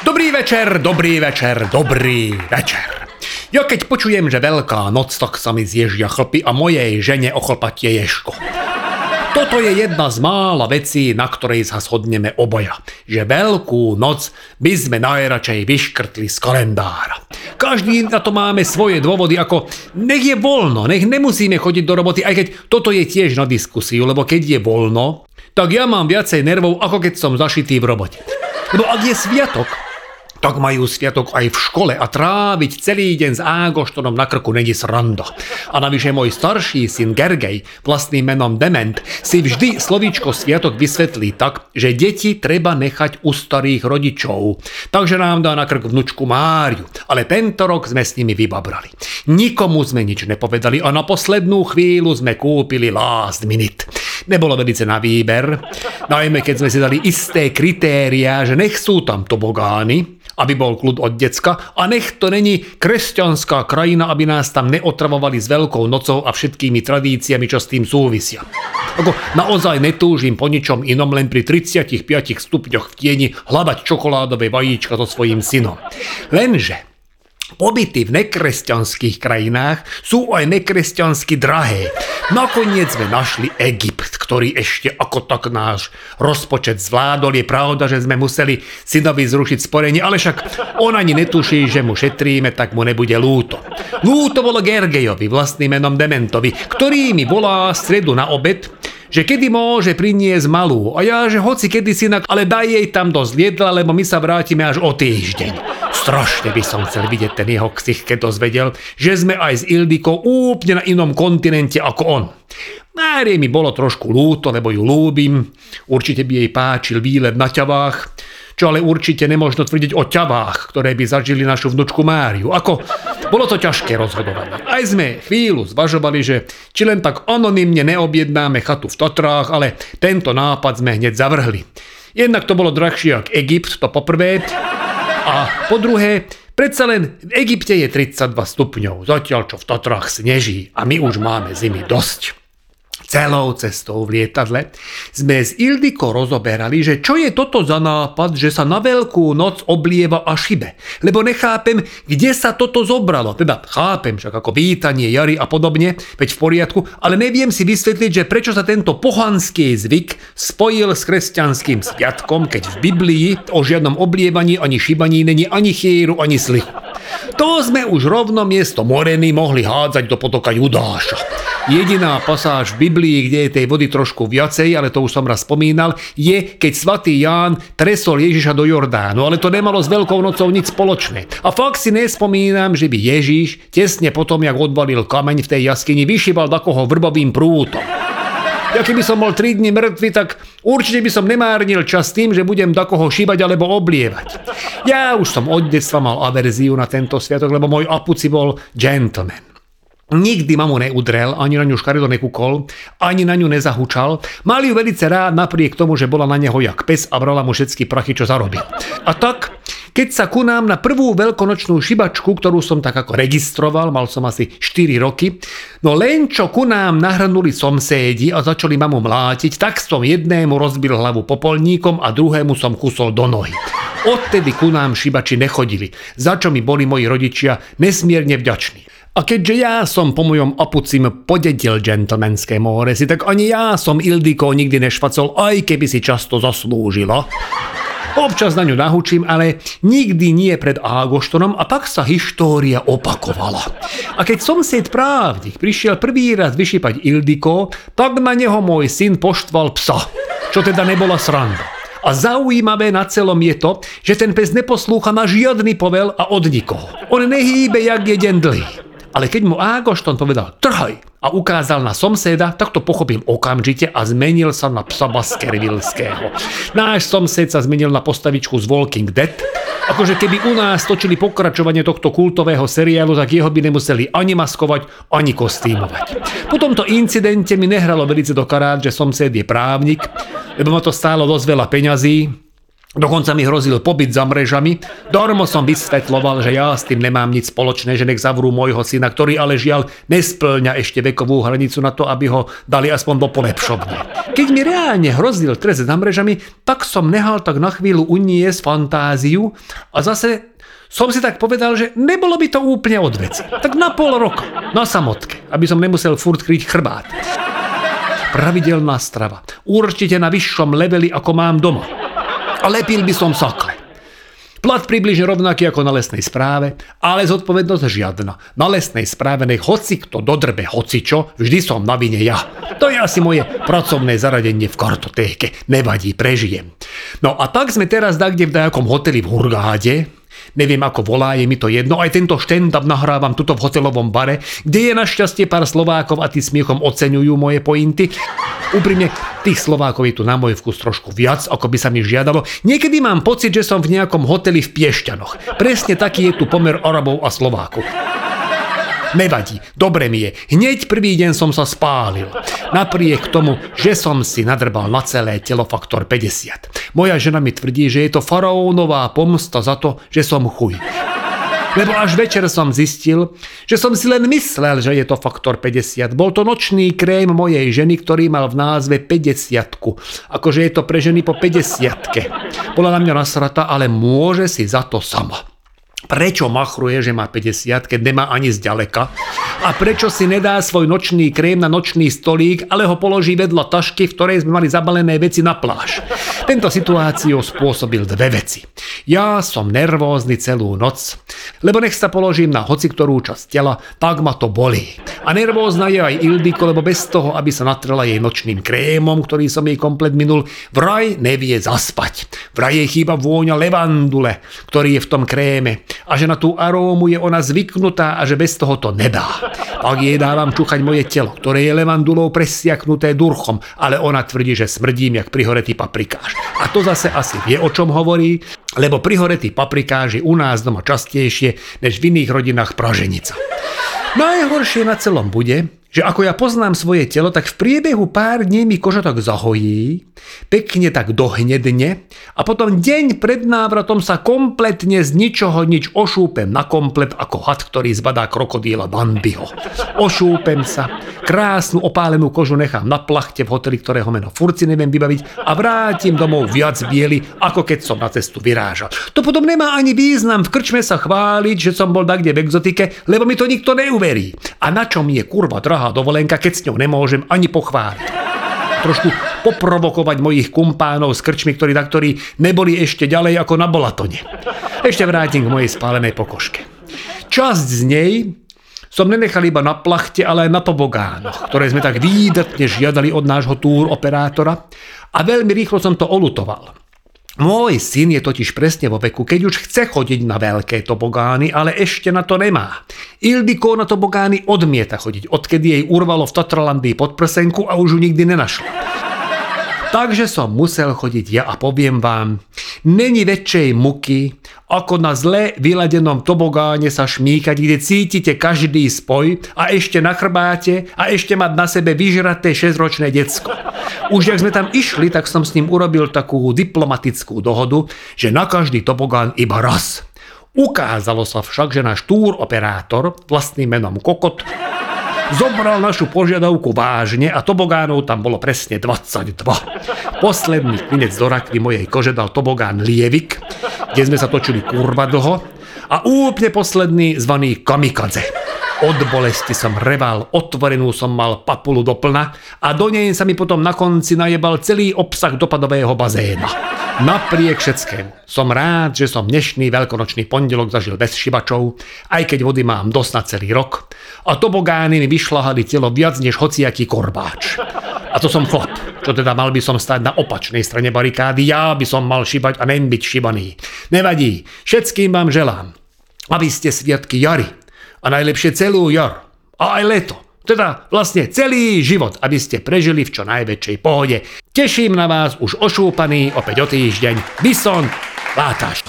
Dobrý večer, dobrý večer, dobrý večer. Ja keď počujem, že veľká noc, tak sa mi zježia chlpy a mojej žene ochlpatie ješko. Toto je jedna z mála vecí, na ktorej sa shodneme oboja. Že veľkú noc by sme najradšej vyškrtli z kalendára. Každý na to máme svoje dôvody, ako nech je voľno, nech nemusíme chodiť do roboty, aj keď toto je tiež na diskusiu, lebo keď je voľno, tak ja mám viacej nervov, ako keď som zašitý v robote. Lebo ak je sviatok, tak majú sviatok aj v škole a tráviť celý deň s Ágoštonom na krku není sranda. A navyše môj starší syn Gergej, vlastným menom Dement, si vždy slovíčko sviatok vysvetlí tak, že deti treba nechať u starých rodičov. Takže nám dá na krk vnučku Máriu, ale tento rok sme s nimi vybabrali. Nikomu sme nič nepovedali a na poslednú chvíľu sme kúpili last minute. Nebolo velice na výber, najmä keď sme si dali isté kritéria, že nech sú tam tobogány, aby bol kľud od decka a nech to není kresťanská krajina, aby nás tam neotravovali s Veľkou nocou a všetkými tradíciami, čo s tým súvisia. Ako naozaj netúžim po ničom inom, len pri 35 stupňoch v tieni hľadať čokoládové vajíčka so svojím synom. Lenže Pobyty v nekresťanských krajinách sú aj nekresťansky drahé. Nakoniec sme našli Egypt, ktorý ešte ako tak náš rozpočet zvládol. Je pravda, že sme museli synovi zrušiť sporenie, ale však on ani netuší, že mu šetríme, tak mu nebude lúto. Lúto bolo Gergejovi, vlastným menom Dementovi, ktorý mi volá stredu na obed, že kedy môže priniesť malú. A ja, že hoci kedy synak, ale daj jej tam dosť jedla, lebo my sa vrátime až o týždeň. Strašne by som chcel vidieť ten jeho ksich, keď dozvedel, že sme aj s Ildikou úplne na inom kontinente ako on. Márie mi bolo trošku lúto, lebo ju lúbim. Určite by jej páčil výlet na ťavách, čo ale určite nemožno tvrdiť o ťavách, ktoré by zažili našu vnučku Máriu. Ako, bolo to ťažké rozhodovanie. Aj sme chvíľu zvažovali, že či len tak anonymne neobjednáme chatu v Tatrách, ale tento nápad sme hneď zavrhli. Jednak to bolo drahšie ako Egypt, to poprvé, a po druhé, predsa len v Egypte je 32 stupňov, zatiaľ čo v Tatrách sneží a my už máme zimy dosť celou cestou v lietadle, sme s Ildiko rozoberali, že čo je toto za nápad, že sa na veľkú noc oblieva a šibe. Lebo nechápem, kde sa toto zobralo. Teda chápem, však ako vítanie jary a podobne, veď v poriadku, ale neviem si vysvetliť, že prečo sa tento pohanský zvyk spojil s kresťanským sviatkom, keď v Biblii o žiadnom oblievaní ani šibaní není ani chýru, ani slichu. To sme už rovno miesto Moreny mohli hádzať do potoka Judáša. Jediná pasáž v Biblii, kde je tej vody trošku viacej, ale to už som raz spomínal, je, keď svatý Ján tresol Ježiša do Jordánu, ale to nemalo s Veľkou nocou nič spoločné. A fakt si nespomínam, že by Ježiš tesne potom, jak odvalil kameň v tej jaskyni, vyšíval takoho vrbovým prútom. Ja keby som bol 3 dní mŕtvy, tak určite by som nemárnil čas tým, že budem takoho šíbať alebo oblievať. Ja už som od detstva mal averziu na tento sviatok, lebo môj apuci bol gentleman. Nikdy mamu neudrel, ani na ňu škaredo nekúkol, ani na ňu nezahučal. Mal ju velice rád napriek tomu, že bola na neho jak pes a brala mu všetky prachy, čo zarobil. A tak, keď sa ku nám na prvú veľkonočnú šibačku, ktorú som tak ako registroval, mal som asi 4 roky, no len čo ku nám nahrnuli somsédi a začali mamu mlátiť, tak som jednému rozbil hlavu popolníkom a druhému som kusol do nohy. Odtedy ku nám šibači nechodili, za čo mi boli moji rodičia nesmierne vďační. A keďže ja som po mojom opucim podedil džentlmenské móresy, tak ani ja som Ildiko nikdy nešvacol, aj keby si často zaslúžila. Občas na ňu nahučím, ale nikdy nie pred Ágoštonom a tak sa história opakovala. A keď sied právnik prišiel prvý raz vyšípať Ildiko, tak na neho môj syn poštval psa, čo teda nebola sranda. A zaujímavé na celom je to, že ten pes neposlúcha na žiadny povel a od nikoho. On nehýbe, jak je deň dlhý. Ale keď mu Ágošton povedal trhaj a ukázal na somseda, tak to pochopil okamžite a zmenil sa na psa Baskervillského. Náš somsed sa zmenil na postavičku z Walking Dead. Akože keby u nás točili pokračovanie tohto kultového seriálu, tak jeho by nemuseli ani maskovať, ani kostýmovať. Po tomto incidente mi nehralo velice do karát, že somsed je právnik, lebo ma to stálo dosť veľa peňazí, Dokonca mi hrozil pobyt za mrežami. Dormo som vysvetloval, že ja s tým nemám nič spoločné, že nech zavrú môjho syna, ktorý ale žiaľ nesplňa ešte vekovú hranicu na to, aby ho dali aspoň do polepšovne. Keď mi reálne hrozil trest za mrežami, tak som nehal tak na chvíľu uniesť fantáziu a zase som si tak povedal, že nebolo by to úplne od veci. Tak na pol roka, na samotke, aby som nemusel furt kryť chrbát. Pravidelná strava. Určite na vyššom leveli, ako mám doma lepil by som sakle. Plat približne rovnaký ako na lesnej správe, ale zodpovednosť žiadna. Na lesnej správe nech hoci kto dodrbe hocičo, vždy som na vine ja. To je asi moje pracovné zaradenie v kartotéke. Nevadí, prežijem. No a tak sme teraz kde v nejakom hoteli v Hurgáde, neviem ako volá, je mi to jedno, aj tento štend-up nahrávam tuto v hotelovom bare, kde je našťastie pár Slovákov a tí smiechom oceňujú moje pointy. Úprimne, tých Slovákov je tu na môj vkus trošku viac, ako by sa mi žiadalo. Niekedy mám pocit, že som v nejakom hoteli v Piešťanoch. Presne taký je tu pomer Arabov a Slovákov. Nevadí, dobre mi je. Hneď prvý deň som sa spálil. Napriek tomu, že som si nadrbal na celé telo faktor 50. Moja žena mi tvrdí, že je to faraónová pomsta za to, že som chuj. Lebo až večer som zistil, že som si len myslel, že je to faktor 50. Bol to nočný krém mojej ženy, ktorý mal v názve 50. Akože je to pre ženy po 50. Bola na mňa nasrata, ale môže si za to sama. Prečo machruje, že má 50, keď nemá ani zďaleka? A prečo si nedá svoj nočný krém na nočný stolík, ale ho položí vedľa tašky, v ktorej sme mali zabalené veci na pláž? Tento situáciu spôsobil dve veci. Ja som nervózny celú noc, lebo nech sa položím na hoci ktorú časť tela, tak ma to bolí. A nervózna je aj Ildiko, lebo bez toho, aby sa natrela jej nočným krémom, ktorý som jej komplet minul, vraj nevie zaspať. Vraj jej chýba vôňa levandule, ktorý je v tom kréme a že na tú arómu je ona zvyknutá a že bez toho to nedá. Pak jej dávam čúchať moje telo, ktoré je levandulou presiaknuté durchom, ale ona tvrdí, že smrdím jak prihoretý paprikáš. A to zase asi vie, o čom hovorí, lebo prihoretý paprikáš je u nás doma častejšie než v iných rodinách praženica. Najhoršie na celom bude, že ako ja poznám svoje telo, tak v priebehu pár dní mi koža tak zahojí, pekne tak dohnedne a potom deň pred návratom sa kompletne z ničoho nič ošúpem na komplet ako had, ktorý zbadá krokodíla Bambiho. Ošúpem sa, krásnu opálenú kožu nechám na plachte v hoteli, ktorého meno furci neviem vybaviť a vrátim domov viac biely, ako keď som na cestu vyrážal. To potom nemá ani význam v krčme sa chváliť, že som bol takde v exotike, lebo mi to nikto neuverí. A na čom je kurva drahá drahá dovolenka, keď s ňou nemôžem ani pochváliť. Trošku poprovokovať mojich kumpánov s krčmi, ktorí na ktorí neboli ešte ďalej ako na Bolatone. Ešte vrátim k mojej spálenej pokožke. Časť z nej som nenechal iba na plachte, ale aj na tobogánoch, ktoré sme tak výdatne žiadali od nášho túr operátora a veľmi rýchlo som to olutoval. Môj syn je totiž presne vo veku, keď už chce chodiť na veľké tobogány, ale ešte na to nemá. Ildiko na tobogány odmieta chodiť, odkedy jej urvalo v Tatralandii podprsenku a už ju nikdy nenašla. Takže som musel chodiť ja a poviem vám, není väčšej muky, ako na zle vyladenom tobogáne sa šmíkať, kde cítite každý spoj a ešte na chrbáte a ešte mať na sebe vyžraté 6-ročné decko. Už jak sme tam išli, tak som s ním urobil takú diplomatickú dohodu, že na každý tobogán iba raz. Ukázalo sa však, že náš túr operátor vlastným menom Kokot Zobral našu požiadavku vážne a tobogánov tam bolo presne 22. Posledný klinec do rakvy mojej kože dal tobogán Lievik, kde sme sa točili kurva dlho a úplne posledný zvaný Kamikadze. Od bolesti som reval, otvorenú som mal papulu doplna a do nej sa mi potom na konci najebal celý obsah dopadového bazéna. Napriek všetkému som rád, že som dnešný veľkonočný pondelok zažil bez šibačov, aj keď vody mám dosť na celý rok a tobogány mi vyšľahali telo viac než hociaký korbáč. A to som chlap, čo teda mal by som stať na opačnej strane barikády, ja by som mal šibať a nem byť šibaný. Nevadí, všetkým vám želám, aby ste sviatky jary a najlepšie celú jar a aj leto teda vlastne celý život, aby ste prežili v čo najväčšej pohode. Teším na vás už ošúpaný opäť o týždeň. Bison Látaš.